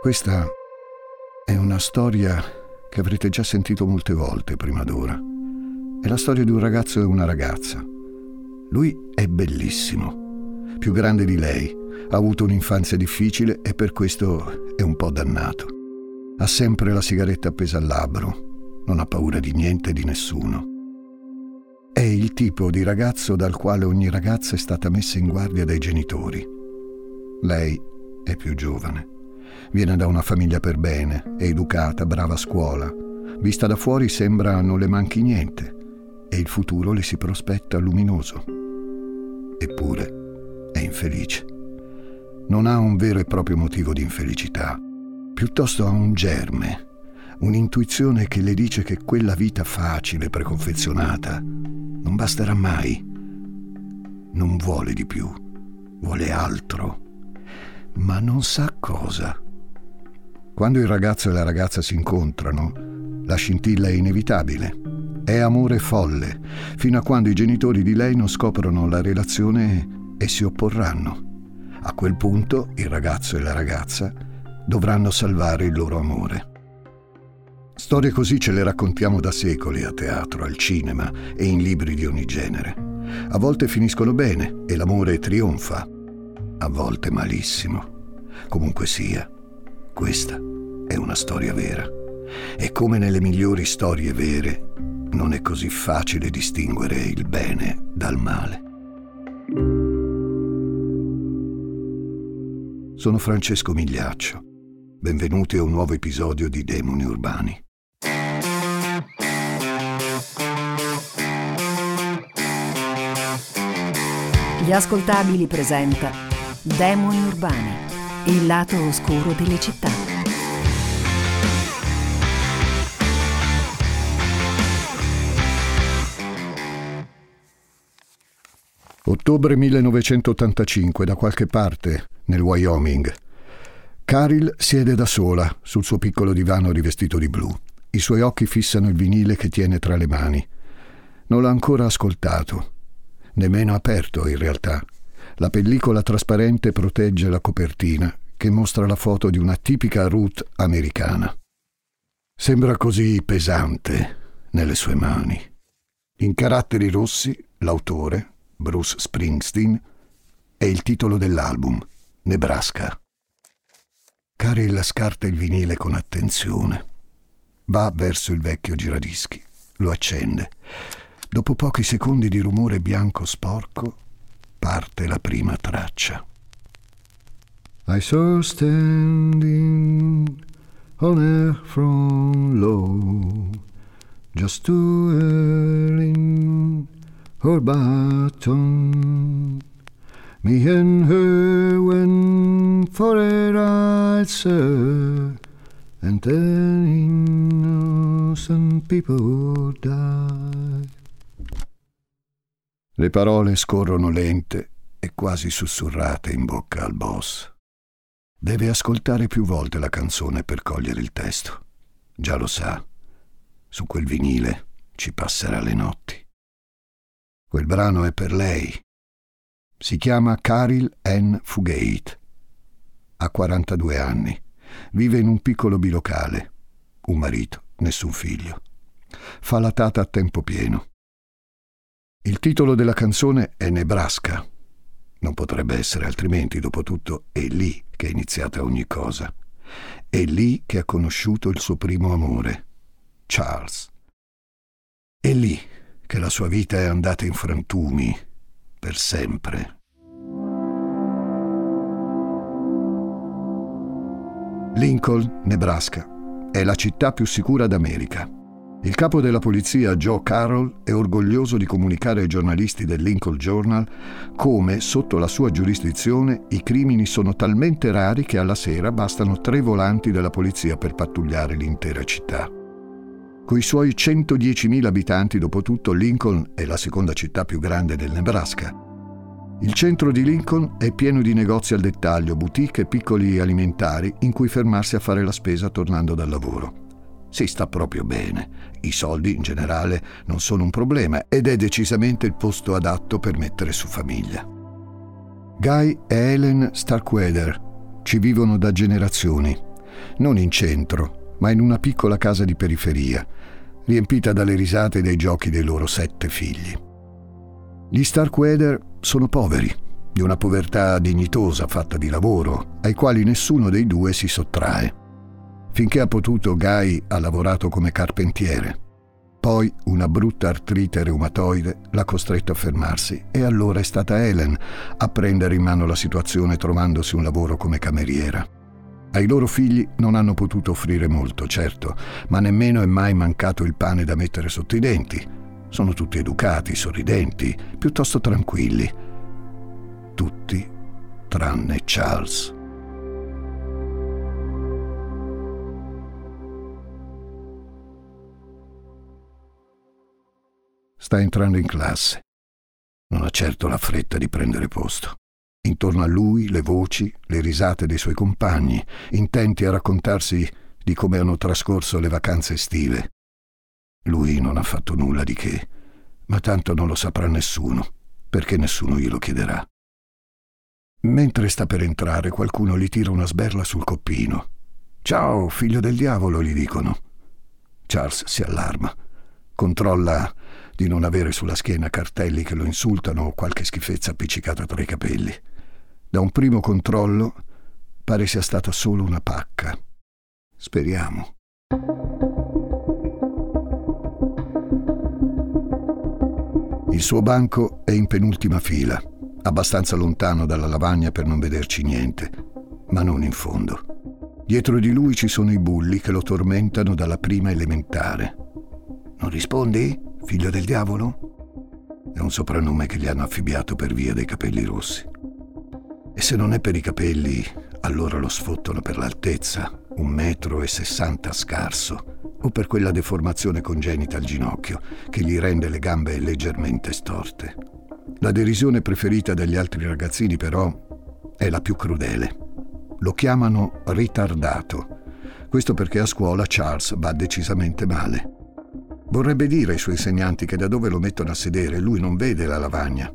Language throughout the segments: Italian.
Questa è una storia che avrete già sentito molte volte prima d'ora. È la storia di un ragazzo e una ragazza. Lui è bellissimo, più grande di lei, ha avuto un'infanzia difficile e per questo è un po' dannato. Ha sempre la sigaretta appesa al labbro, non ha paura di niente e di nessuno. È il tipo di ragazzo dal quale ogni ragazza è stata messa in guardia dai genitori. Lei è più giovane Viene da una famiglia per bene, è educata, brava a scuola. Vista da fuori sembra non le manchi niente e il futuro le si prospetta luminoso. Eppure è infelice. Non ha un vero e proprio motivo di infelicità, piuttosto ha un germe, un'intuizione che le dice che quella vita facile, preconfezionata, non basterà mai. Non vuole di più, vuole altro, ma non sa cosa. Quando il ragazzo e la ragazza si incontrano, la scintilla è inevitabile. È amore folle, fino a quando i genitori di lei non scoprono la relazione e si opporranno. A quel punto il ragazzo e la ragazza dovranno salvare il loro amore. Storie così ce le raccontiamo da secoli a teatro, al cinema e in libri di ogni genere. A volte finiscono bene e l'amore trionfa, a volte malissimo. Comunque sia, questa è una storia vera. E come nelle migliori storie vere, non è così facile distinguere il bene dal male. Sono Francesco Migliaccio. Benvenuti a un nuovo episodio di Demoni Urbani. Gli ascoltabili presenta Demoni Urbani il lato oscuro delle città. Ottobre 1985, da qualche parte, nel Wyoming. Caril siede da sola sul suo piccolo divano rivestito di blu. I suoi occhi fissano il vinile che tiene tra le mani. Non l'ha ancora ascoltato, nemmeno aperto in realtà. La pellicola trasparente protegge la copertina, che mostra la foto di una tipica Ruth americana. Sembra così pesante nelle sue mani. In caratteri rossi, l'autore, Bruce Springsteen, e il titolo dell'album, Nebraska. Caril scarta il vinile con attenzione. Va verso il vecchio giradischi, lo accende. Dopo pochi secondi di rumore bianco sporco, parte la prima traccia. I saw standing on air from low, just to in her button. Me and her went for a ride, sir, and then innocent people died. Le parole scorrono lente e quasi sussurrate in bocca al boss. Deve ascoltare più volte la canzone per cogliere il testo. Già lo sa. Su quel vinile ci passerà le notti. Quel brano è per lei. Si chiama Caril N. Fugate. Ha 42 anni. Vive in un piccolo bilocale. Un marito, nessun figlio. Fa la tata a tempo pieno. Il titolo della canzone è Nebraska. Non potrebbe essere altrimenti, dopo tutto, è lì che è iniziata ogni cosa. È lì che ha conosciuto il suo primo amore, Charles. È lì che la sua vita è andata in frantumi, per sempre. Lincoln, Nebraska, è la città più sicura d'America. Il capo della polizia Joe Carroll è orgoglioso di comunicare ai giornalisti del Lincoln Journal come, sotto la sua giurisdizione, i crimini sono talmente rari che alla sera bastano tre volanti della polizia per pattugliare l'intera città. Con i suoi 110.000 abitanti, dopo tutto, Lincoln è la seconda città più grande del Nebraska. Il centro di Lincoln è pieno di negozi al dettaglio, boutique e piccoli alimentari in cui fermarsi a fare la spesa tornando dal lavoro. Si sta proprio bene. I soldi in generale non sono un problema ed è decisamente il posto adatto per mettere su famiglia. Guy e Helen Starkweather ci vivono da generazioni. non in centro, ma in una piccola casa di periferia, riempita dalle risate e dai giochi dei loro sette figli. Gli Starkweather sono poveri, di una povertà dignitosa fatta di lavoro, ai quali nessuno dei due si sottrae. Finché ha potuto, Guy ha lavorato come carpentiere. Poi una brutta artrite reumatoide l'ha costretto a fermarsi e allora è stata Helen a prendere in mano la situazione trovandosi un lavoro come cameriera. Ai loro figli non hanno potuto offrire molto, certo, ma nemmeno è mai mancato il pane da mettere sotto i denti. Sono tutti educati, sorridenti, piuttosto tranquilli. Tutti tranne Charles. Sta entrando in classe. Non ha certo la fretta di prendere posto. Intorno a lui le voci, le risate dei suoi compagni, intenti a raccontarsi di come hanno trascorso le vacanze estive. Lui non ha fatto nulla di che, ma tanto non lo saprà nessuno, perché nessuno glielo chiederà. Mentre sta per entrare, qualcuno gli tira una sberla sul coppino. Ciao, figlio del diavolo, gli dicono. Charles si allarma. Controlla di non avere sulla schiena cartelli che lo insultano o qualche schifezza appiccicata tra i capelli. Da un primo controllo pare sia stata solo una pacca. Speriamo. Il suo banco è in penultima fila, abbastanza lontano dalla lavagna per non vederci niente, ma non in fondo. Dietro di lui ci sono i bulli che lo tormentano dalla prima elementare. Non rispondi? Figlio del diavolo? È un soprannome che gli hanno affibbiato per via dei capelli rossi. E se non è per i capelli, allora lo sfottono per l'altezza, un metro e sessanta scarso, o per quella deformazione congenita al ginocchio che gli rende le gambe leggermente storte. La derisione preferita dagli altri ragazzini, però, è la più crudele. Lo chiamano ritardato. Questo perché a scuola Charles va decisamente male. Vorrebbe dire ai suoi insegnanti che da dove lo mettono a sedere lui non vede la lavagna.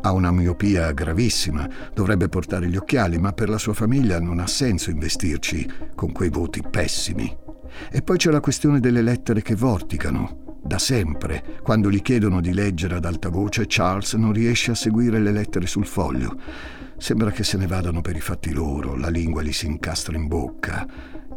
Ha una miopia gravissima, dovrebbe portare gli occhiali, ma per la sua famiglia non ha senso investirci con quei voti pessimi. E poi c'è la questione delle lettere che vorticano. Da sempre, quando gli chiedono di leggere ad alta voce, Charles non riesce a seguire le lettere sul foglio. Sembra che se ne vadano per i fatti loro, la lingua gli si incastra in bocca,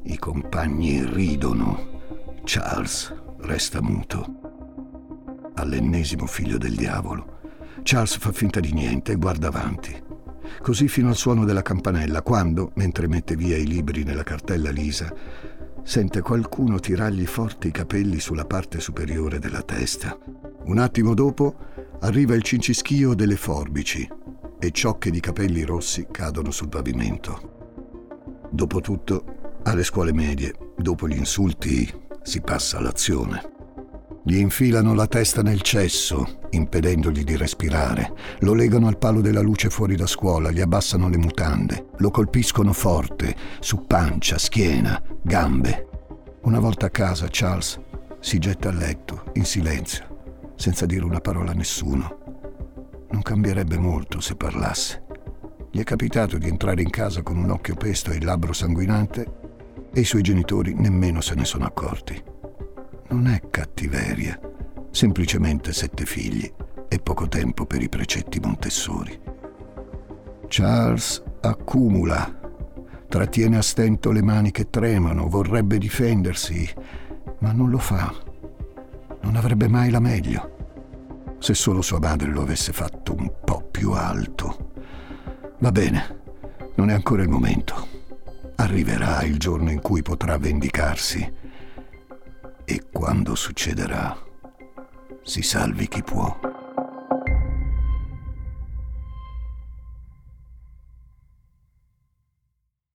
i compagni ridono. Charles resta muto. All'ennesimo figlio del diavolo. Charles fa finta di niente e guarda avanti. Così fino al suono della campanella, quando, mentre mette via i libri nella cartella lisa, sente qualcuno tirargli forte i capelli sulla parte superiore della testa. Un attimo dopo arriva il cincischio delle forbici e ciocche di capelli rossi cadono sul pavimento. Dopotutto, alle scuole medie, dopo gli insulti, si passa all'azione. Gli infilano la testa nel cesso, impedendogli di respirare. Lo legano al palo della luce fuori da scuola, gli abbassano le mutande. Lo colpiscono forte, su pancia, schiena, gambe. Una volta a casa, Charles si getta a letto, in silenzio, senza dire una parola a nessuno. Non cambierebbe molto se parlasse. Gli è capitato di entrare in casa con un occhio pesto e il labbro sanguinante e i suoi genitori nemmeno se ne sono accorti. Non è cattiveria, semplicemente sette figli e poco tempo per i precetti Montessori. Charles accumula, trattiene a stento le mani che tremano, vorrebbe difendersi, ma non lo fa. Non avrebbe mai la meglio. Se solo sua madre lo avesse fatto un po' più alto. Va bene, non è ancora il momento. Arriverà il giorno in cui potrà vendicarsi e quando succederà si salvi chi può.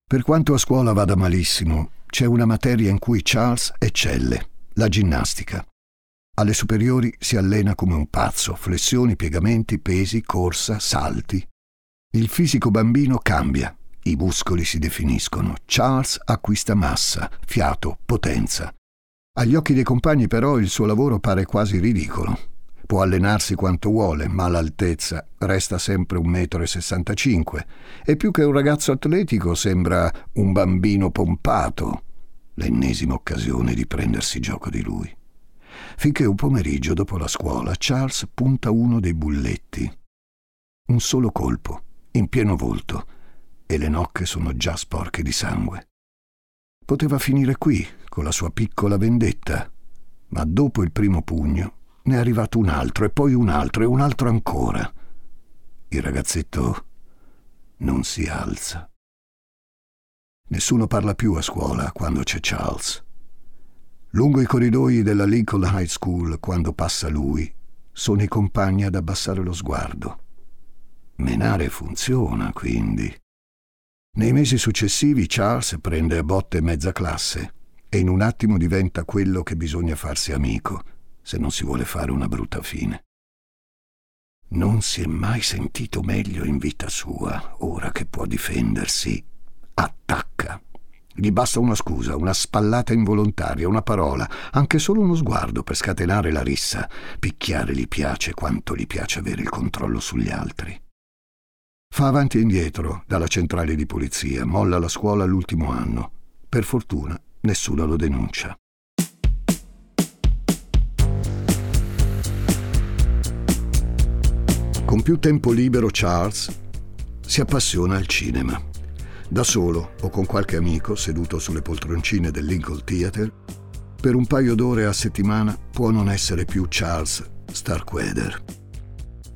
Per quanto a scuola vada malissimo, c'è una materia in cui Charles eccelle, la ginnastica. Alle superiori si allena come un pazzo, flessioni, piegamenti, pesi, corsa, salti. Il fisico bambino cambia, i muscoli si definiscono. Charles acquista massa, fiato, potenza. Agli occhi dei compagni però il suo lavoro pare quasi ridicolo. Può allenarsi quanto vuole, ma l'altezza resta sempre 1,65 m e più che un ragazzo atletico sembra un bambino pompato. L'ennesima occasione di prendersi gioco di lui. Finché un pomeriggio dopo la scuola Charles punta uno dei bulletti. Un solo colpo, in pieno volto, e le nocche sono già sporche di sangue. Poteva finire qui, con la sua piccola vendetta, ma dopo il primo pugno ne è arrivato un altro e poi un altro e un altro ancora. Il ragazzetto non si alza. Nessuno parla più a scuola quando c'è Charles. Lungo i corridoi della Lincoln High School, quando passa lui, sono i compagni ad abbassare lo sguardo. Menare funziona, quindi. Nei mesi successivi Charles prende a botte mezza classe e in un attimo diventa quello che bisogna farsi amico se non si vuole fare una brutta fine. Non si è mai sentito meglio in vita sua, ora che può difendersi. Attacca. Gli basta una scusa, una spallata involontaria, una parola, anche solo uno sguardo per scatenare la rissa. Picchiare gli piace quanto gli piace avere il controllo sugli altri. Fa avanti e indietro dalla centrale di polizia, molla la scuola l'ultimo anno. Per fortuna nessuno lo denuncia. Con più tempo libero Charles si appassiona al cinema. Da solo o con qualche amico seduto sulle poltroncine del Lincoln Theatre, per un paio d'ore a settimana può non essere più Charles Starkweather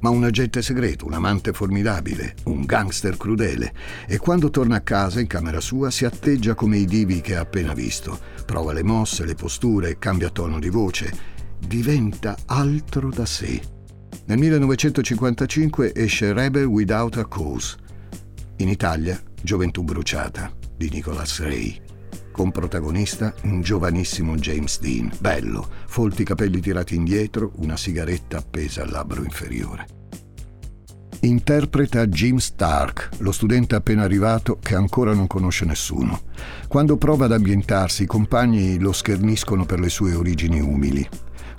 ma un agente segreto, un amante formidabile, un gangster crudele, e quando torna a casa in camera sua si atteggia come i divi che ha appena visto, prova le mosse, le posture, cambia tono di voce, diventa altro da sé. Nel 1955 esce Rebel Without a Cause. In Italia, Gioventù bruciata di Nicholas Ray con protagonista un giovanissimo James Dean, bello, folti capelli tirati indietro, una sigaretta appesa al labbro inferiore. Interpreta Jim Stark, lo studente appena arrivato che ancora non conosce nessuno. Quando prova ad ambientarsi, i compagni lo scherniscono per le sue origini umili.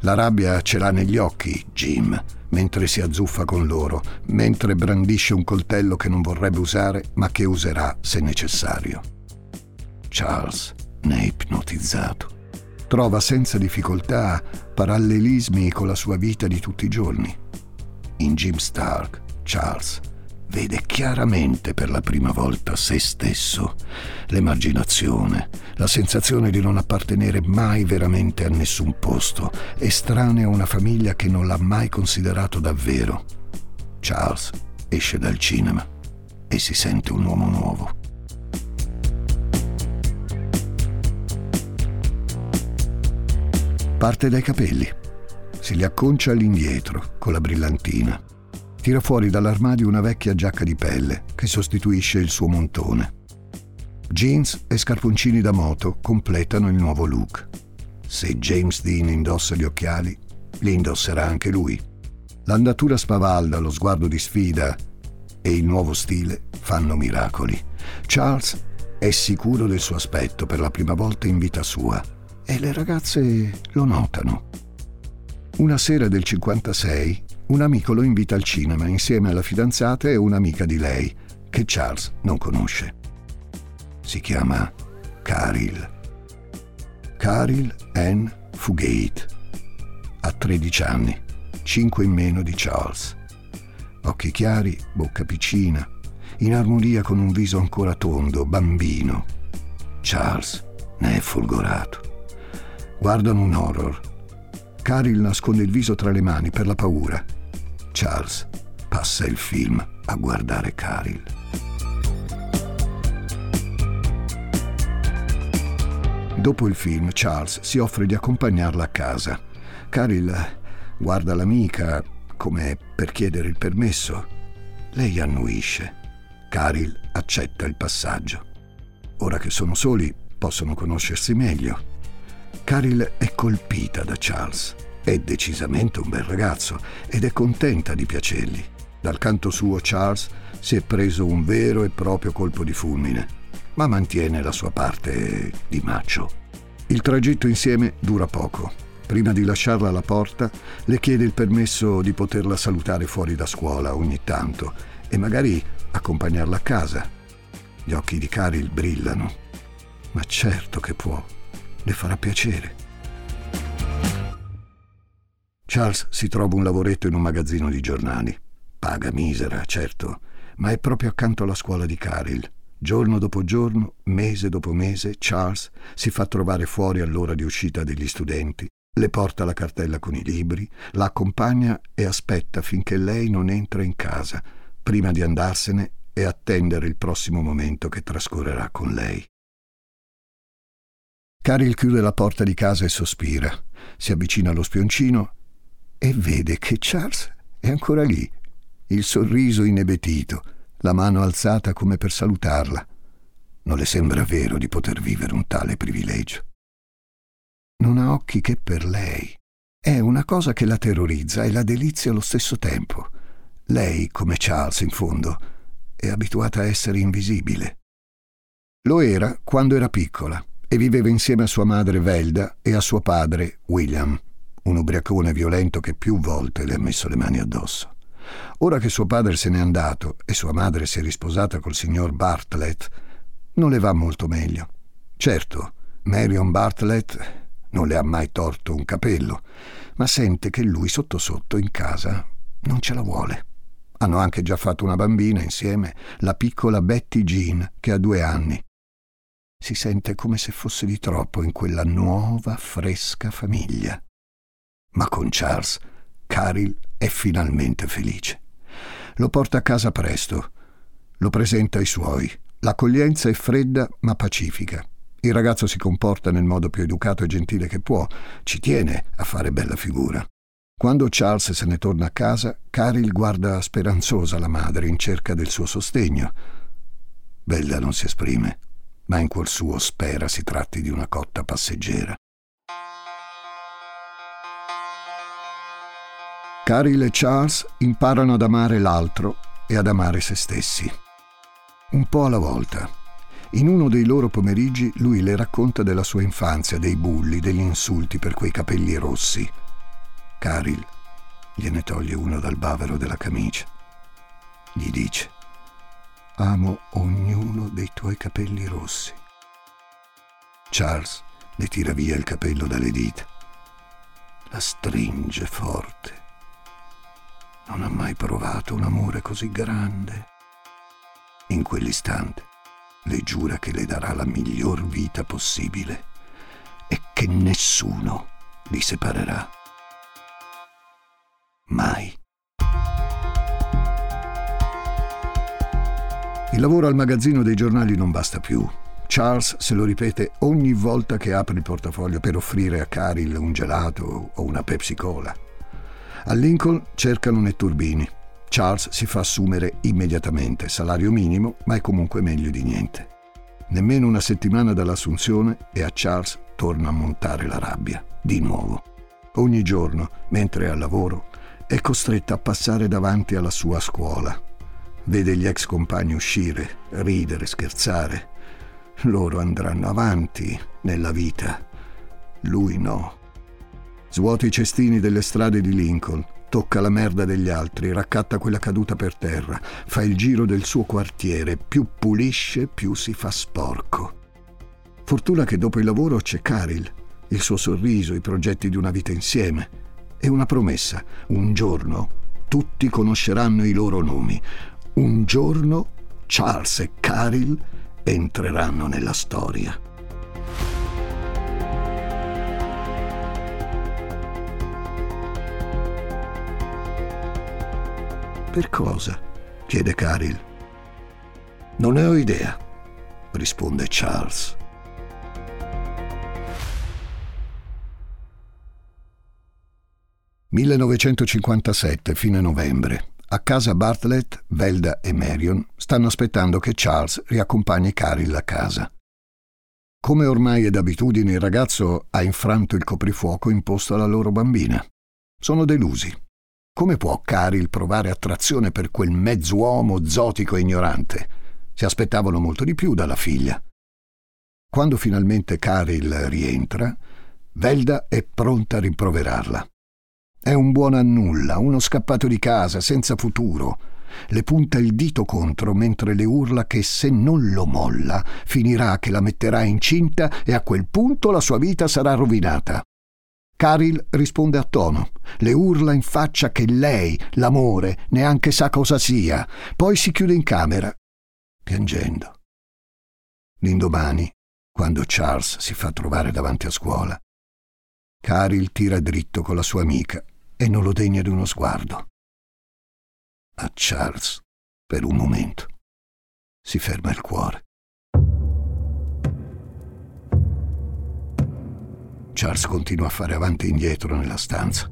La rabbia ce l'ha negli occhi, Jim, mentre si azzuffa con loro, mentre brandisce un coltello che non vorrebbe usare, ma che userà se necessario. Charles ne è ipnotizzato. Trova senza difficoltà parallelismi con la sua vita di tutti i giorni. In Jim Stark, Charles vede chiaramente per la prima volta se stesso, l'emarginazione, la sensazione di non appartenere mai veramente a nessun posto, estraneo a una famiglia che non l'ha mai considerato davvero. Charles esce dal cinema e si sente un uomo nuovo. Parte dai capelli, si li acconcia all'indietro con la brillantina. Tira fuori dall'armadio una vecchia giacca di pelle che sostituisce il suo montone. Jeans e scarponcini da moto completano il nuovo look. Se James Dean indossa gli occhiali, li indosserà anche lui. L'andatura spavalda, lo sguardo di sfida e il nuovo stile fanno miracoli. Charles è sicuro del suo aspetto per la prima volta in vita sua e le ragazze lo notano. Una sera del 56, un amico lo invita al cinema insieme alla fidanzata e un'amica di lei, che Charles non conosce. Si chiama Caril. Caril Ann Fugate. Ha 13 anni, 5 in meno di Charles. Occhi chiari, bocca piccina, in armonia con un viso ancora tondo, bambino. Charles ne è folgorato. Guardano un horror. Caril nasconde il viso tra le mani per la paura. Charles passa il film a guardare Caril. Dopo il film, Charles si offre di accompagnarla a casa. Caril guarda l'amica come per chiedere il permesso. Lei annuisce. Caril accetta il passaggio. Ora che sono soli, possono conoscersi meglio. Caril è colpita da Charles. È decisamente un bel ragazzo ed è contenta di piacergli. Dal canto suo Charles si è preso un vero e proprio colpo di fulmine, ma mantiene la sua parte di macio. Il tragitto insieme dura poco. Prima di lasciarla alla porta, le chiede il permesso di poterla salutare fuori da scuola ogni tanto e magari accompagnarla a casa. Gli occhi di Caril brillano. Ma certo che può. Le farà piacere. Charles si trova un lavoretto in un magazzino di giornali. Paga misera, certo, ma è proprio accanto alla scuola di Caril. Giorno dopo giorno, mese dopo mese, Charles si fa trovare fuori all'ora di uscita degli studenti le porta la cartella con i libri, la accompagna e aspetta finché lei non entra in casa, prima di andarsene e attendere il prossimo momento che trascorrerà con lei. Caril chiude la porta di casa e sospira, si avvicina allo spioncino e vede che Charles è ancora lì, il sorriso inebetito, la mano alzata come per salutarla. Non le sembra vero di poter vivere un tale privilegio non ha occhi che per lei. È una cosa che la terrorizza e la delizia allo stesso tempo. Lei, come Charles in fondo, è abituata a essere invisibile. Lo era quando era piccola e viveva insieme a sua madre Velda e a suo padre William, un ubriacone violento che più volte le ha messo le mani addosso. Ora che suo padre se n'è andato e sua madre si è risposata col signor Bartlett, non le va molto meglio. Certo, Marion Bartlett non le ha mai torto un capello, ma sente che lui sotto sotto in casa non ce la vuole. Hanno anche già fatto una bambina insieme, la piccola Betty Jean, che ha due anni. Si sente come se fosse di troppo in quella nuova, fresca famiglia. Ma con Charles, Caril è finalmente felice. Lo porta a casa presto, lo presenta ai suoi. L'accoglienza è fredda ma pacifica. Il ragazzo si comporta nel modo più educato e gentile che può, ci tiene a fare bella figura. Quando Charles se ne torna a casa, Caril guarda speranzosa la madre in cerca del suo sostegno. Bella non si esprime, ma in cuor suo spera si tratti di una cotta passeggera. Caril e Charles imparano ad amare l'altro e ad amare se stessi. Un po' alla volta. In uno dei loro pomeriggi lui le racconta della sua infanzia, dei bulli, degli insulti per quei capelli rossi. Caril gliene toglie uno dal bavero della camicia. Gli dice, amo ognuno dei tuoi capelli rossi. Charles le tira via il capello dalle dita. La stringe forte. Non ha mai provato un amore così grande. In quell'istante le giura che le darà la miglior vita possibile e che nessuno li separerà. Mai. Il lavoro al magazzino dei giornali non basta più. Charles se lo ripete ogni volta che apre il portafoglio per offrire a Caril un gelato o una Pepsi Cola. A Lincoln cercano netturbini. Charles si fa assumere immediatamente, salario minimo, ma è comunque meglio di niente. Nemmeno una settimana dall'assunzione e a Charles torna a montare la rabbia, di nuovo. Ogni giorno, mentre è al lavoro, è costretta a passare davanti alla sua scuola. Vede gli ex compagni uscire, ridere, scherzare. Loro andranno avanti nella vita. Lui no. Svuota i cestini delle strade di Lincoln, tocca la merda degli altri, raccatta quella caduta per terra, fa il giro del suo quartiere, più pulisce più si fa sporco. Fortuna che dopo il lavoro c'è Caril, il suo sorriso, i progetti di una vita insieme e una promessa. Un giorno tutti conosceranno i loro nomi. Un giorno Charles e Caril entreranno nella storia. Per cosa? chiede Caril. Non ne ho idea, risponde Charles. «1957, fine novembre. A casa Bartlett, Velda e Marion stanno aspettando che Charles riaccompagni Caril a casa. Come ormai è d'abitudine, il ragazzo ha infranto il coprifuoco imposto alla loro bambina. Sono delusi. Come può Caril provare attrazione per quel mezz'uomo zotico e ignorante? Si aspettavano molto di più dalla figlia. Quando finalmente Caril rientra, Velda è pronta a rimproverarla. È un buono a nulla, uno scappato di casa, senza futuro. Le punta il dito contro mentre le urla che se non lo molla finirà che la metterà incinta e a quel punto la sua vita sarà rovinata. Caril risponde a tono, le urla in faccia che lei, l'amore, neanche sa cosa sia, poi si chiude in camera, piangendo. L'indomani, quando Charles si fa trovare davanti a scuola, Caril tira dritto con la sua amica e non lo degna di uno sguardo. A Charles, per un momento, si ferma il cuore. Charles continua a fare avanti e indietro nella stanza.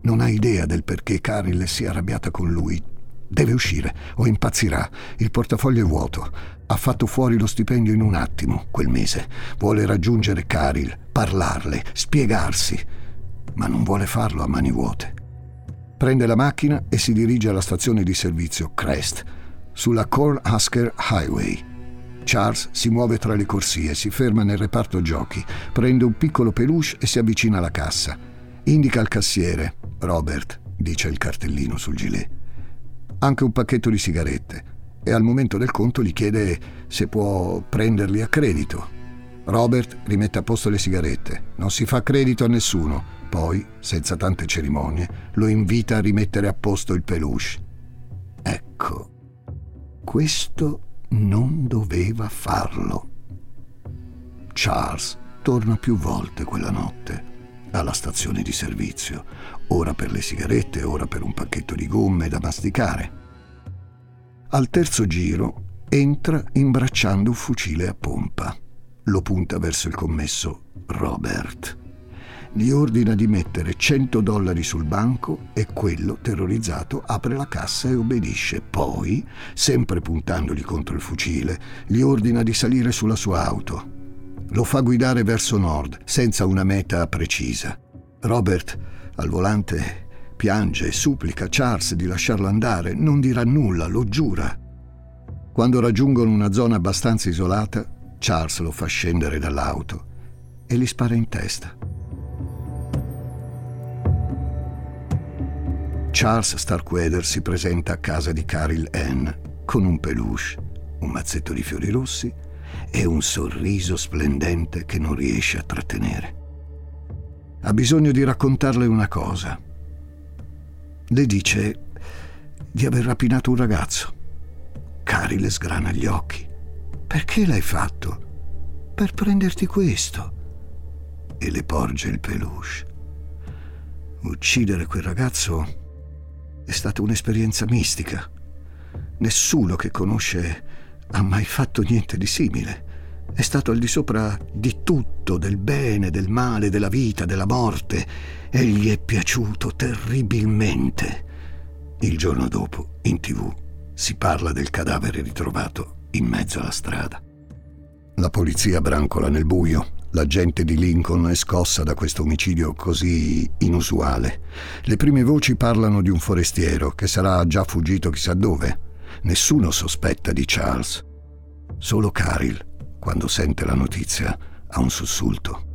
Non ha idea del perché Caril sia arrabbiata con lui. Deve uscire o impazzirà. Il portafoglio è vuoto. Ha fatto fuori lo stipendio in un attimo, quel mese. Vuole raggiungere Caril, parlarle, spiegarsi. Ma non vuole farlo a mani vuote. Prende la macchina e si dirige alla stazione di servizio Crest, sulla Cornhusker Highway. Charles si muove tra le corsie, si ferma nel reparto giochi, prende un piccolo peluche e si avvicina alla cassa. Indica al cassiere. Robert, dice il cartellino sul gilet. Anche un pacchetto di sigarette e al momento del conto gli chiede se può prenderli a credito. Robert rimette a posto le sigarette. Non si fa credito a nessuno. Poi, senza tante cerimonie, lo invita a rimettere a posto il peluche. Ecco, questo non doveva farlo. Charles torna più volte quella notte alla stazione di servizio, ora per le sigarette, ora per un pacchetto di gomme da masticare. Al terzo giro entra imbracciando un fucile a pompa. Lo punta verso il commesso Robert gli ordina di mettere 100 dollari sul banco e quello, terrorizzato, apre la cassa e obbedisce. Poi, sempre puntandogli contro il fucile, gli ordina di salire sulla sua auto. Lo fa guidare verso nord, senza una meta precisa. Robert, al volante, piange e supplica Charles di lasciarlo andare, non dirà nulla, lo giura. Quando raggiungono una zona abbastanza isolata, Charles lo fa scendere dall'auto e gli spara in testa. Charles Starkweather si presenta a casa di Caril Ann con un peluche, un mazzetto di fiori rossi e un sorriso splendente che non riesce a trattenere. Ha bisogno di raccontarle una cosa. Le dice di aver rapinato un ragazzo. Cari sgrana gli occhi. Perché l'hai fatto? Per prenderti questo. E le porge il peluche. Uccidere quel ragazzo è stata un'esperienza mistica. Nessuno che conosce ha mai fatto niente di simile. È stato al di sopra di tutto, del bene, del male, della vita, della morte, e gli è piaciuto terribilmente. Il giorno dopo, in tv, si parla del cadavere ritrovato in mezzo alla strada. La polizia brancola nel buio, la gente di Lincoln è scossa da questo omicidio così inusuale. Le prime voci parlano di un forestiero che sarà già fuggito chissà dove. Nessuno sospetta di Charles. Solo Caril, quando sente la notizia, ha un sussulto.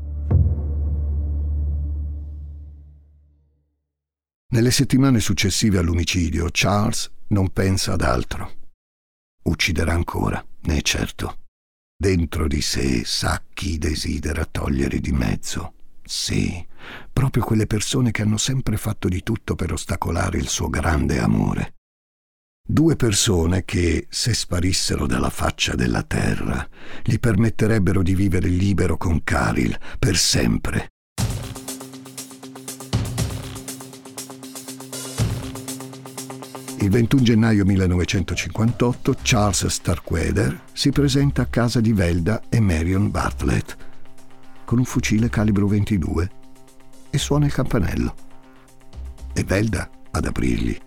Nelle settimane successive all'omicidio, Charles non pensa ad altro. Ucciderà ancora, ne è certo. Dentro di sé sa chi desidera togliere di mezzo. Sì, proprio quelle persone che hanno sempre fatto di tutto per ostacolare il suo grande amore. Due persone che, se sparissero dalla faccia della terra, gli permetterebbero di vivere libero con Caril per sempre, Il 21 gennaio 1958 Charles Starkweather si presenta a casa di Velda e Marion Bartlett con un fucile calibro 22 e suona il campanello. E Velda ad aprirgli.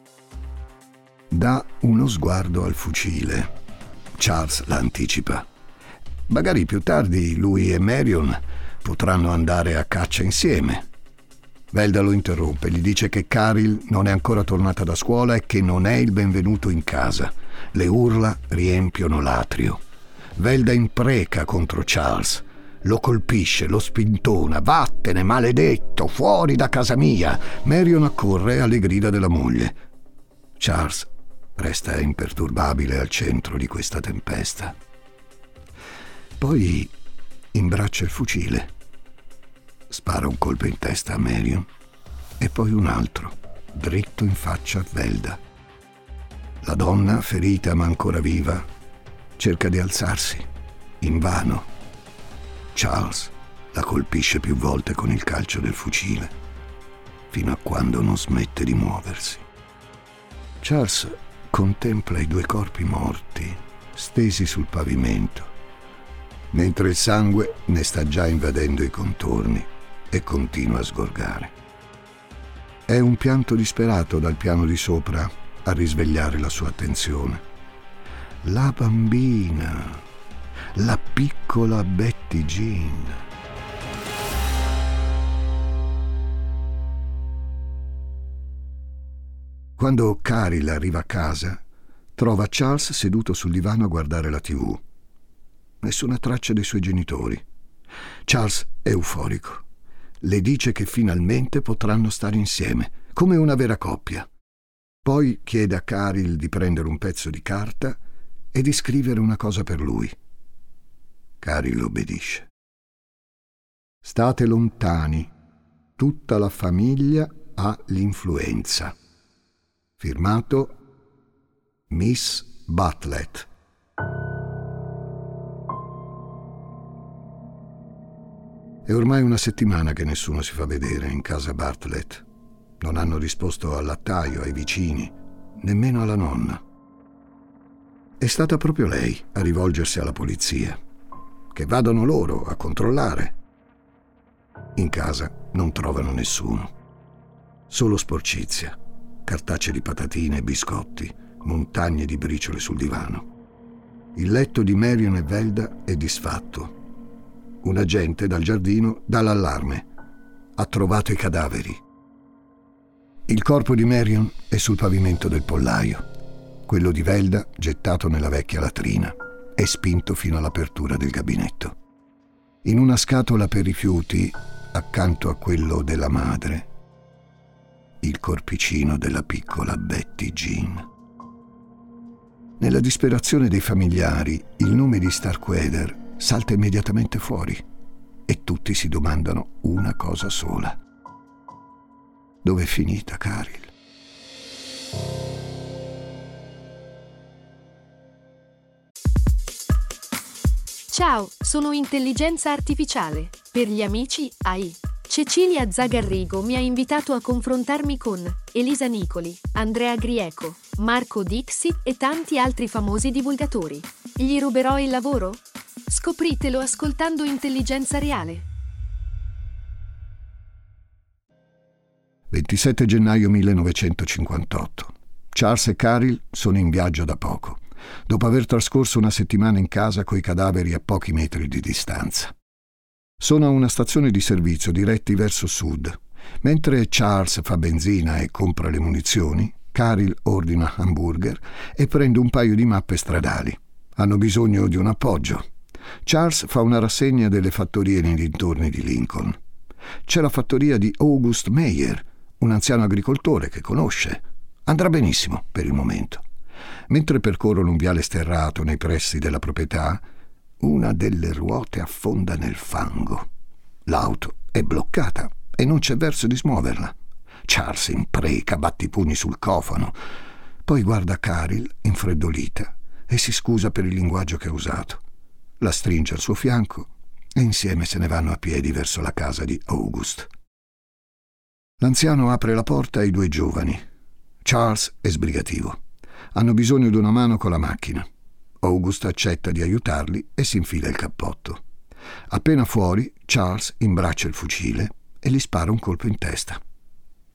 Dà uno sguardo al fucile. Charles l'anticipa. Magari più tardi lui e Marion potranno andare a caccia insieme. Velda lo interrompe, gli dice che Caril non è ancora tornata da scuola e che non è il benvenuto in casa. Le urla riempiono l'atrio. Velda impreca contro Charles. Lo colpisce, lo spintona. Vattene, maledetto, fuori da casa mia. Marion accorre alle grida della moglie. Charles resta imperturbabile al centro di questa tempesta. Poi imbraccia il fucile, spara un colpo in testa a Marion e poi un altro, dritto in faccia a Velda. La donna, ferita ma ancora viva, cerca di alzarsi, invano. Charles la colpisce più volte con il calcio del fucile, fino a quando non smette di muoversi. Charles contempla i due corpi morti, stesi sul pavimento, mentre il sangue ne sta già invadendo i contorni e continua a sgorgare. È un pianto disperato dal piano di sopra a risvegliare la sua attenzione. La bambina, la piccola Betty Jean. Quando Caril arriva a casa, trova Charles seduto sul divano a guardare la tv. Nessuna traccia dei suoi genitori. Charles è euforico. Le dice che finalmente potranno stare insieme, come una vera coppia. Poi chiede a Caril di prendere un pezzo di carta e di scrivere una cosa per lui. Caril obbedisce. State lontani. Tutta la famiglia ha l'influenza. Firmato Miss Bartlett. È ormai una settimana che nessuno si fa vedere in casa Bartlett. Non hanno risposto al lattaio, ai vicini, nemmeno alla nonna. È stata proprio lei a rivolgersi alla polizia. Che vadano loro a controllare. In casa non trovano nessuno. Solo sporcizia cartacee di patatine e biscotti, montagne di briciole sul divano. Il letto di Marion e Velda è disfatto. Un agente dal giardino dà l'allarme. Ha trovato i cadaveri. Il corpo di Marion è sul pavimento del pollaio. Quello di Velda gettato nella vecchia latrina e spinto fino all'apertura del gabinetto. In una scatola per rifiuti, accanto a quello della madre, il corpicino della piccola Betty Jean. Nella disperazione dei familiari, il nome di Starkweather salta immediatamente fuori e tutti si domandano una cosa sola. Dove è finita Caril? Ciao, sono intelligenza artificiale. Per gli amici AI. Cecilia Zagarrigo mi ha invitato a confrontarmi con Elisa Nicoli, Andrea Grieco, Marco Dixi e tanti altri famosi divulgatori. Gli ruberò il lavoro? Scopritelo ascoltando Intelligenza Reale. 27 gennaio 1958. Charles e Caril sono in viaggio da poco, dopo aver trascorso una settimana in casa coi cadaveri a pochi metri di distanza. Sono a una stazione di servizio diretti verso sud. Mentre Charles fa benzina e compra le munizioni, Caril ordina hamburger e prende un paio di mappe stradali. Hanno bisogno di un appoggio. Charles fa una rassegna delle fattorie nei dintorni di Lincoln. C'è la fattoria di August Meyer, un anziano agricoltore che conosce. Andrà benissimo per il momento. Mentre percorrono un viale sterrato nei pressi della proprietà, una delle ruote affonda nel fango. L'auto è bloccata e non c'è verso di smuoverla. Charles impreca, batti i pugni sul cofano. Poi guarda Caril, infreddolita, e si scusa per il linguaggio che ha usato. La stringe al suo fianco e insieme se ne vanno a piedi verso la casa di August. L'anziano apre la porta ai due giovani. Charles è sbrigativo. Hanno bisogno di una mano con la macchina. August accetta di aiutarli e si infila il cappotto. Appena fuori, Charles imbraccia il fucile e gli spara un colpo in testa.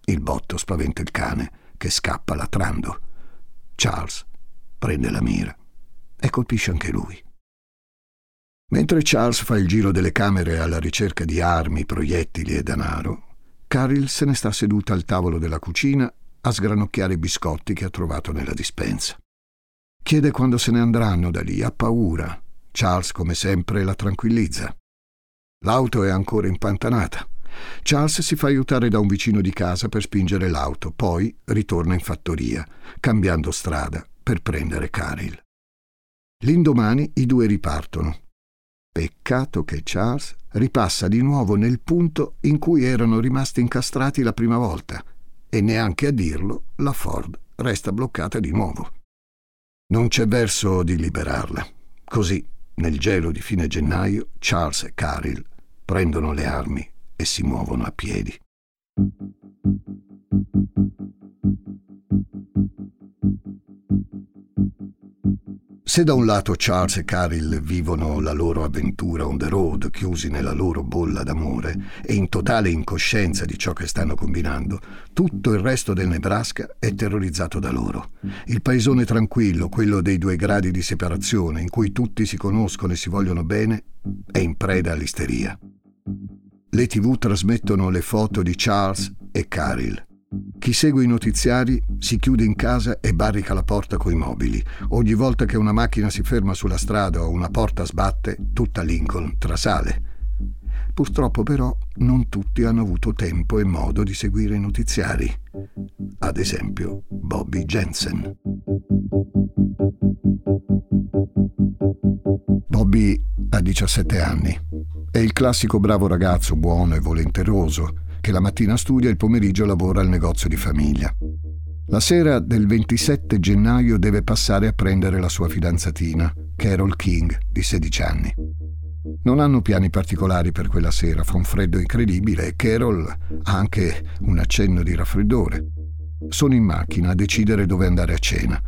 Il botto spaventa il cane, che scappa latrando. Charles prende la mira e colpisce anche lui. Mentre Charles fa il giro delle camere alla ricerca di armi, proiettili e denaro, Caril se ne sta seduta al tavolo della cucina a sgranocchiare i biscotti che ha trovato nella dispensa. Chiede quando se ne andranno da lì, ha paura. Charles, come sempre, la tranquillizza. L'auto è ancora impantanata. Charles si fa aiutare da un vicino di casa per spingere l'auto, poi ritorna in fattoria, cambiando strada per prendere Caril. L'indomani i due ripartono. Peccato che Charles ripassa di nuovo nel punto in cui erano rimasti incastrati la prima volta e neanche a dirlo la Ford resta bloccata di nuovo. Non c'è verso di liberarla. Così, nel gelo di fine gennaio, Charles e Caril prendono le armi e si muovono a piedi. Se da un lato Charles e Caril vivono la loro avventura on the road, chiusi nella loro bolla d'amore e in totale incoscienza di ciò che stanno combinando, tutto il resto del Nebraska è terrorizzato da loro. Il paesone tranquillo, quello dei due gradi di separazione, in cui tutti si conoscono e si vogliono bene, è in preda all'isteria. Le tv trasmettono le foto di Charles e Caril. Chi segue i notiziari si chiude in casa e barrica la porta coi mobili. Ogni volta che una macchina si ferma sulla strada o una porta sbatte, tutta Lincoln trasale. Purtroppo però non tutti hanno avuto tempo e modo di seguire i notiziari. Ad esempio Bobby Jensen. Bobby ha 17 anni. È il classico bravo ragazzo buono e volenteroso che la mattina studia e il pomeriggio lavora al negozio di famiglia. La sera del 27 gennaio deve passare a prendere la sua fidanzatina, Carol King, di 16 anni. Non hanno piani particolari per quella sera, fa un freddo incredibile e Carol ha anche un accenno di raffreddore. Sono in macchina a decidere dove andare a cena,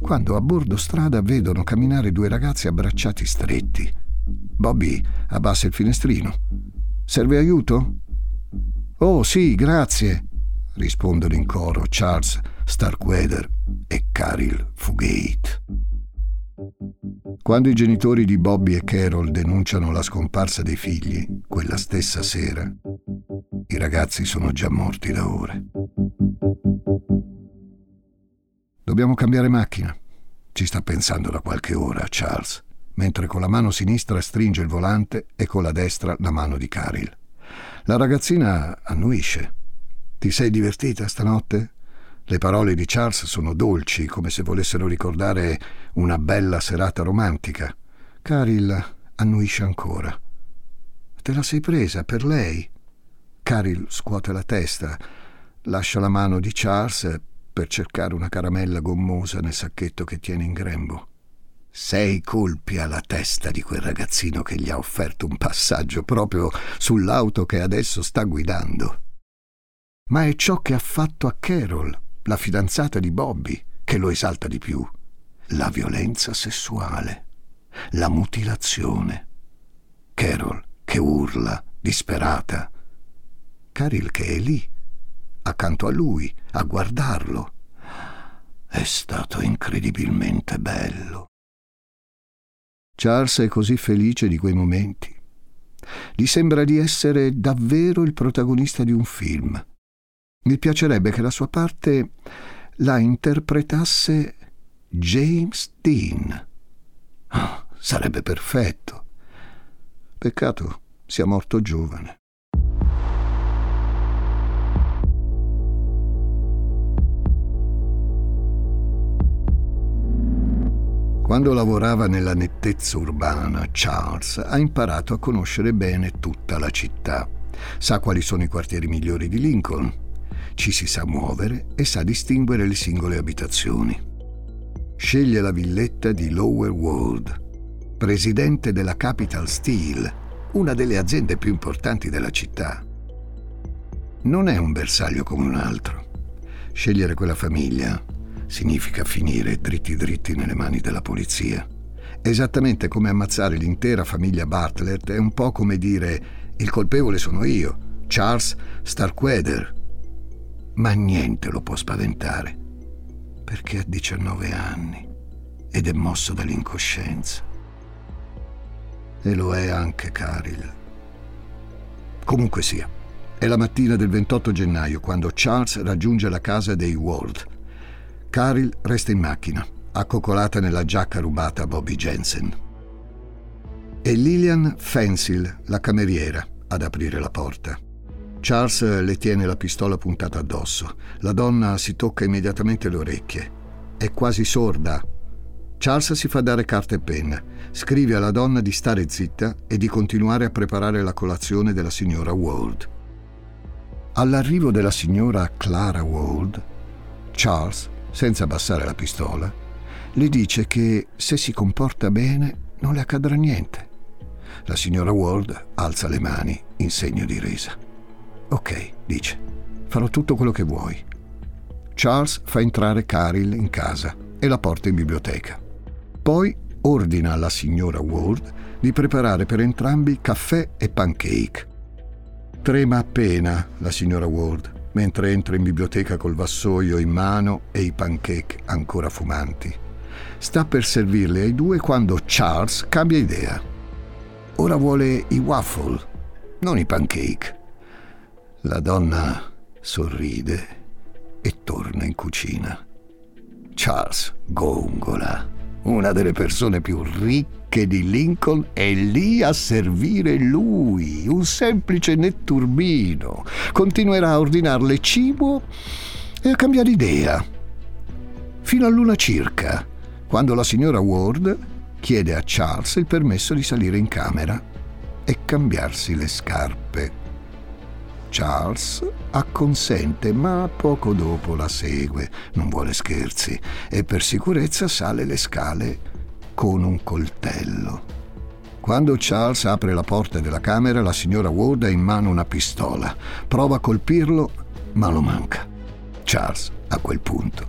quando a bordo strada vedono camminare due ragazzi abbracciati stretti. Bobby abbassa il finestrino. Serve aiuto? Oh sì, grazie, rispondono in coro Charles Starkweather e Caril Fugate. Quando i genitori di Bobby e Carol denunciano la scomparsa dei figli, quella stessa sera, i ragazzi sono già morti da ore. Dobbiamo cambiare macchina. Ci sta pensando da qualche ora Charles, mentre con la mano sinistra stringe il volante e con la destra la mano di Caril. La ragazzina annuisce. Ti sei divertita stanotte? Le parole di Charles sono dolci, come se volessero ricordare una bella serata romantica. Caril annuisce ancora. Te la sei presa per lei? Caril scuote la testa, lascia la mano di Charles per cercare una caramella gommosa nel sacchetto che tiene in grembo. Sei colpi alla testa di quel ragazzino che gli ha offerto un passaggio proprio sull'auto che adesso sta guidando. Ma è ciò che ha fatto a Carol, la fidanzata di Bobby, che lo esalta di più. La violenza sessuale, la mutilazione. Carol che urla, disperata. Caril che è lì, accanto a lui, a guardarlo. È stato incredibilmente bello. Charles è così felice di quei momenti. Gli sembra di essere davvero il protagonista di un film. Mi piacerebbe che la sua parte la interpretasse James Dean. Oh, sarebbe perfetto. Peccato sia morto giovane. Quando lavorava nella nettezza urbana, Charles ha imparato a conoscere bene tutta la città. Sa quali sono i quartieri migliori di Lincoln, ci si sa muovere e sa distinguere le singole abitazioni. Sceglie la villetta di Lower World, presidente della Capital Steel, una delle aziende più importanti della città. Non è un bersaglio come un altro. Scegliere quella famiglia significa finire dritti dritti nelle mani della polizia. Esattamente come ammazzare l'intera famiglia Bartlett è un po' come dire il colpevole sono io, Charles Starkweather. Ma niente lo può spaventare, perché ha 19 anni ed è mosso dall'incoscienza. E lo è anche Caril. Comunque sia, è la mattina del 28 gennaio quando Charles raggiunge la casa dei Ward Caril resta in macchina, accoccolata nella giacca rubata a Bobby Jensen. È Lillian Fensil, la cameriera, ad aprire la porta. Charles le tiene la pistola puntata addosso. La donna si tocca immediatamente le orecchie. È quasi sorda. Charles si fa dare carta e penna. Scrive alla donna di stare zitta e di continuare a preparare la colazione della signora Ward. All'arrivo della signora Clara Ward, Charles, senza abbassare la pistola, le dice che se si comporta bene non le accadrà niente. La signora Ward alza le mani in segno di resa. Ok, dice, farò tutto quello che vuoi. Charles fa entrare Caril in casa e la porta in biblioteca. Poi ordina alla signora Ward di preparare per entrambi caffè e pancake. Trema appena la signora Ward mentre entra in biblioteca col vassoio in mano e i pancake ancora fumanti. Sta per servirli ai due quando Charles cambia idea. Ora vuole i waffle, non i pancake. La donna sorride e torna in cucina. Charles gongola. Una delle persone più ricche di Lincoln è lì a servire lui, un semplice netturbino. Continuerà a ordinarle cibo e a cambiare idea. Fino a luna circa, quando la signora Ward chiede a Charles il permesso di salire in camera e cambiarsi le scarpe. Charles acconsente, ma poco dopo la segue, non vuole scherzi, e per sicurezza sale le scale con un coltello. Quando Charles apre la porta della camera, la signora Ward ha in mano una pistola. Prova a colpirlo, ma lo manca. Charles, a quel punto,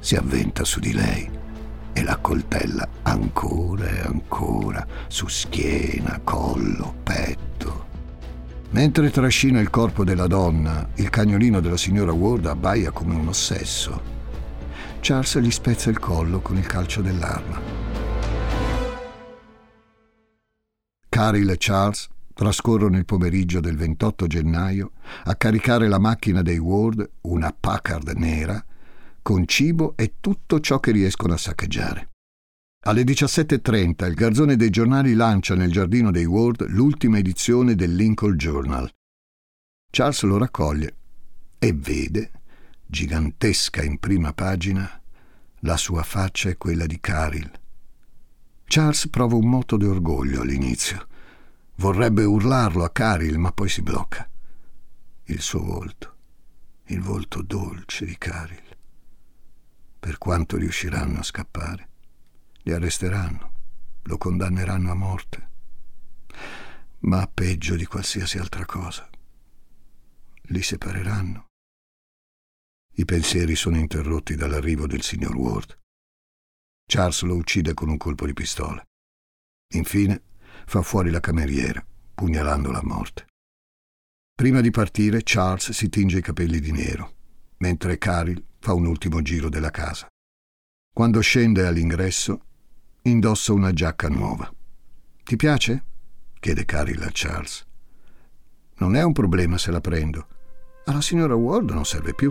si avventa su di lei e la coltella ancora e ancora su schiena, collo, petto. Mentre trascina il corpo della donna, il cagnolino della signora Ward abbaia come un ossesso. Charles gli spezza il collo con il calcio dell'arma. Caril e Charles trascorrono il pomeriggio del 28 gennaio a caricare la macchina dei Ward, una Packard nera, con cibo e tutto ciò che riescono a saccheggiare. Alle 17.30 il garzone dei giornali lancia nel giardino dei Ward l'ultima edizione del Lincoln Journal. Charles lo raccoglie e vede, gigantesca in prima pagina, la sua faccia e quella di Caril. Charles prova un moto di orgoglio all'inizio. Vorrebbe urlarlo a Caril, ma poi si blocca. Il suo volto, il volto dolce di Caril. Per quanto riusciranno a scappare? Li arresteranno, lo condanneranno a morte. Ma peggio di qualsiasi altra cosa. Li separeranno. I pensieri sono interrotti dall'arrivo del signor Ward. Charles lo uccide con un colpo di pistola. Infine fa fuori la cameriera, pugnalandola a morte. Prima di partire, Charles si tinge i capelli di nero, mentre Caril fa un ultimo giro della casa. Quando scende all'ingresso, indossa una giacca nuova. Ti piace? chiede Caril a Charles. Non è un problema se la prendo. Alla signora Ward non serve più.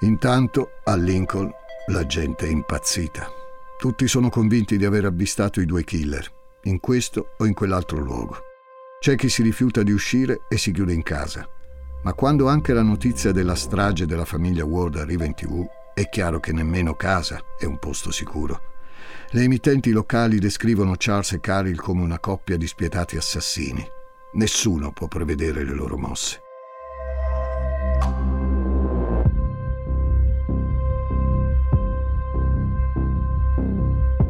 Intanto a Lincoln la gente è impazzita. Tutti sono convinti di aver avvistato i due killer, in questo o in quell'altro luogo. C'è chi si rifiuta di uscire e si chiude in casa. Ma quando anche la notizia della strage della famiglia Ward arriva in tv, è chiaro che nemmeno casa è un posto sicuro. Le emittenti locali descrivono Charles e Caril come una coppia di spietati assassini. Nessuno può prevedere le loro mosse.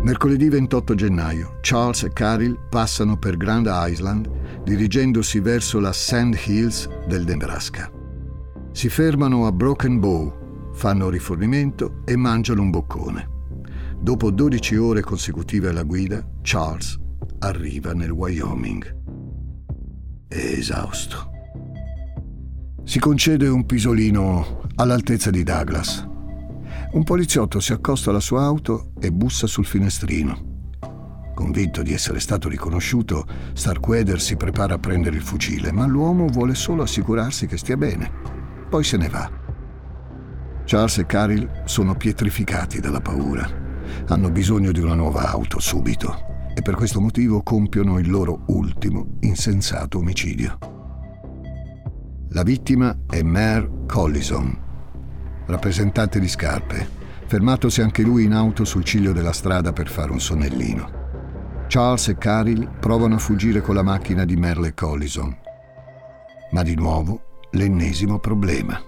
Mercoledì 28 gennaio, Charles e Caril passano per Grand Island dirigendosi verso la Sand Hills del Nebraska. Si fermano a Broken Bow, fanno rifornimento e mangiano un boccone. Dopo 12 ore consecutive alla guida, Charles arriva nel Wyoming. È esausto. Si concede un pisolino all'altezza di Douglas un poliziotto si accosta alla sua auto e bussa sul finestrino. Convinto di essere stato riconosciuto, Starkweather si prepara a prendere il fucile, ma l'uomo vuole solo assicurarsi che stia bene. Poi se ne va. Charles e Caril sono pietrificati dalla paura. Hanno bisogno di una nuova auto subito e per questo motivo compiono il loro ultimo insensato omicidio. La vittima è Mare Collison, rappresentante di scarpe, fermatosi anche lui in auto sul ciglio della strada per fare un sonnellino. Charles e Caril provano a fuggire con la macchina di Merle Collison. Ma di nuovo l'ennesimo problema.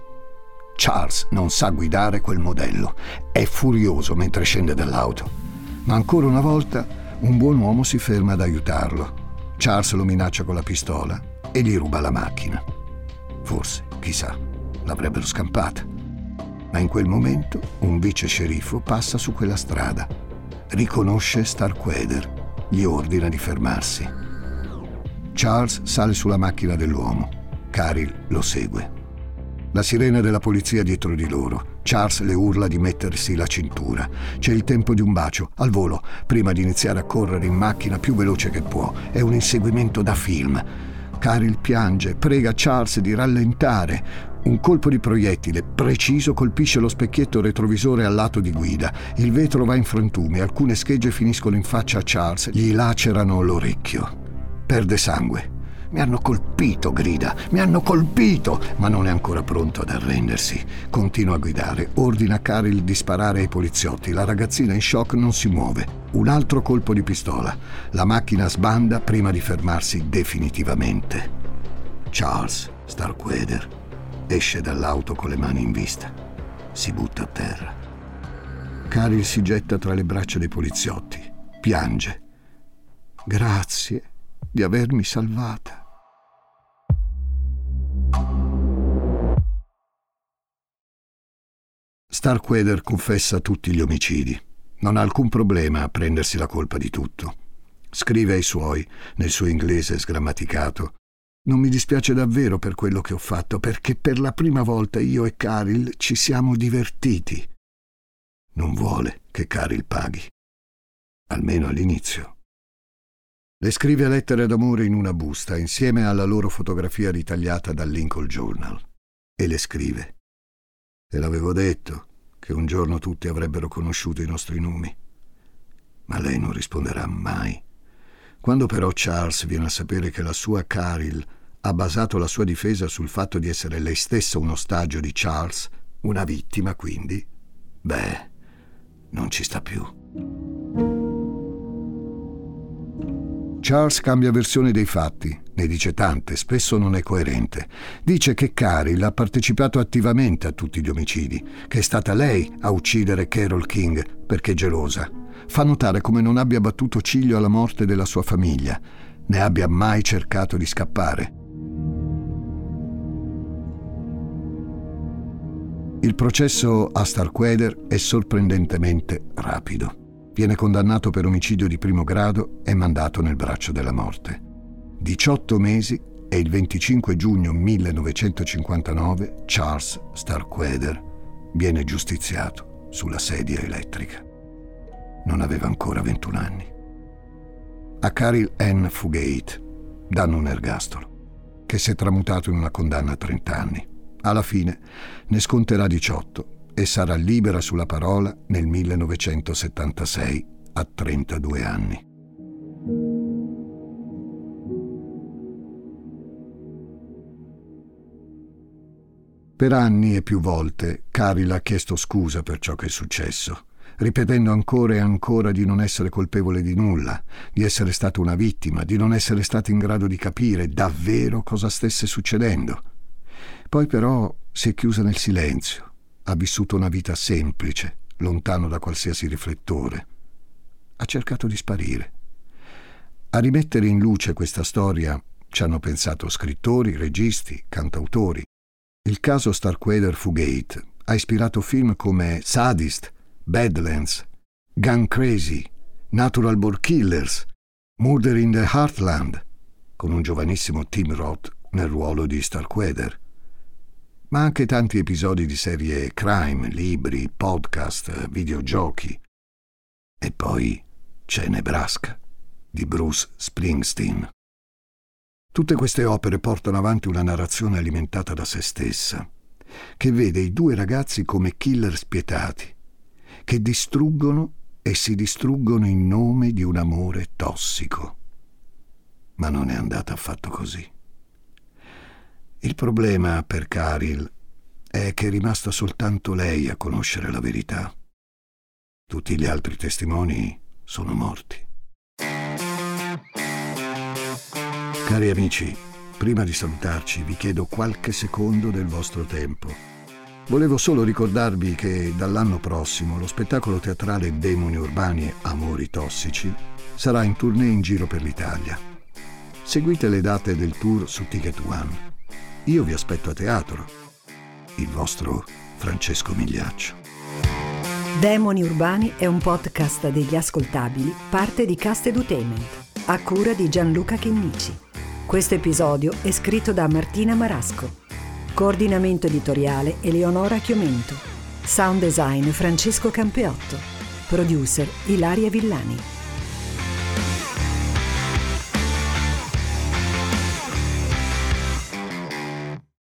Charles non sa guidare quel modello. È furioso mentre scende dall'auto. Ma ancora una volta un buon uomo si ferma ad aiutarlo. Charles lo minaccia con la pistola e gli ruba la macchina. Forse, chissà, l'avrebbero scampata. Ma in quel momento un vice sceriffo passa su quella strada. Riconosce Starkweather, gli ordina di fermarsi. Charles sale sulla macchina dell'uomo. Caril lo segue. La sirena della polizia dietro di loro. Charles le urla di mettersi la cintura. C'è il tempo di un bacio, al volo, prima di iniziare a correre in macchina più veloce che può. È un inseguimento da film. Caril piange, prega Charles di rallentare. Un colpo di proiettile preciso colpisce lo specchietto retrovisore al lato di guida. Il vetro va in frantumi, alcune schegge finiscono in faccia a Charles, gli lacerano l'orecchio. Perde sangue. Mi hanno colpito, grida, mi hanno colpito, ma non è ancora pronto ad arrendersi. Continua a guidare, ordina a Caril di sparare ai poliziotti. La ragazzina in shock non si muove. Un altro colpo di pistola. La macchina sbanda prima di fermarsi definitivamente. Charles Starkweather esce dall'auto con le mani in vista. Si butta a terra. Caril si getta tra le braccia dei poliziotti. Piange. Grazie di avermi salvata. Starkweather confessa tutti gli omicidi. Non ha alcun problema a prendersi la colpa di tutto. Scrive ai suoi, nel suo inglese sgrammaticato, non mi dispiace davvero per quello che ho fatto, perché per la prima volta io e Caril ci siamo divertiti. Non vuole che Caril paghi. Almeno all'inizio. Le scrive lettere d'amore in una busta, insieme alla loro fotografia ritagliata dal Lincoln Journal. E le scrive. Te l'avevo detto che un giorno tutti avrebbero conosciuto i nostri nomi. Ma lei non risponderà mai. Quando però Charles viene a sapere che la sua Caril ha basato la sua difesa sul fatto di essere lei stessa un ostaggio di Charles, una vittima quindi, beh, non ci sta più. Charles cambia versione dei fatti, ne dice tante, spesso non è coerente. Dice che Caril ha partecipato attivamente a tutti gli omicidi, che è stata lei a uccidere Carol King perché gelosa. Fa notare come non abbia battuto ciglio alla morte della sua famiglia, ne abbia mai cercato di scappare. Il processo a Starkweather è sorprendentemente rapido. Viene condannato per omicidio di primo grado e mandato nel braccio della morte. 18 mesi e il 25 giugno 1959 Charles Starkweather viene giustiziato sulla sedia elettrica. Non aveva ancora 21 anni. A Caril N. Fugate danno un ergastolo, che si è tramutato in una condanna a 30 anni. Alla fine ne sconterà 18 e sarà libera sulla parola nel 1976 a 32 anni. Per anni e più volte Caril ha chiesto scusa per ciò che è successo, ripetendo ancora e ancora di non essere colpevole di nulla, di essere stata una vittima, di non essere stata in grado di capire davvero cosa stesse succedendo. Poi però si è chiusa nel silenzio, ha vissuto una vita semplice, lontano da qualsiasi riflettore. Ha cercato di sparire. A rimettere in luce questa storia ci hanno pensato scrittori, registi, cantautori. Il caso Starkweather Fugate ha ispirato film come Sadist, Badlands, Gun Crazy, Natural Born Killers, Murder in the Heartland, con un giovanissimo Tim Roth nel ruolo di Starkweather ma anche tanti episodi di serie crime, libri, podcast, videogiochi. E poi c'è Nebraska di Bruce Springsteen. Tutte queste opere portano avanti una narrazione alimentata da se stessa. che vede i due ragazzi come killer spietati, che distruggono e si distruggono in nome di un amore tossico. Ma non è andata affatto così. Il problema per Caril è che è rimasta soltanto lei a conoscere la verità. Tutti gli altri testimoni sono morti. Cari amici, prima di salutarci vi chiedo qualche secondo del vostro tempo. Volevo solo ricordarvi che dall'anno prossimo lo spettacolo teatrale Demoni Urbani e Amori Tossici sarà in tournée in giro per l'Italia. Seguite le date del tour su Ticket One. Io vi aspetto a teatro il vostro Francesco Migliaccio. Demoni Urbani è un podcast degli ascoltabili, parte di Cast Edutainment, a cura di Gianluca Chinnici. Questo episodio è scritto da Martina Marasco. Coordinamento editoriale Eleonora Chiomento. Sound design Francesco Campeotto. Producer Ilaria Villani.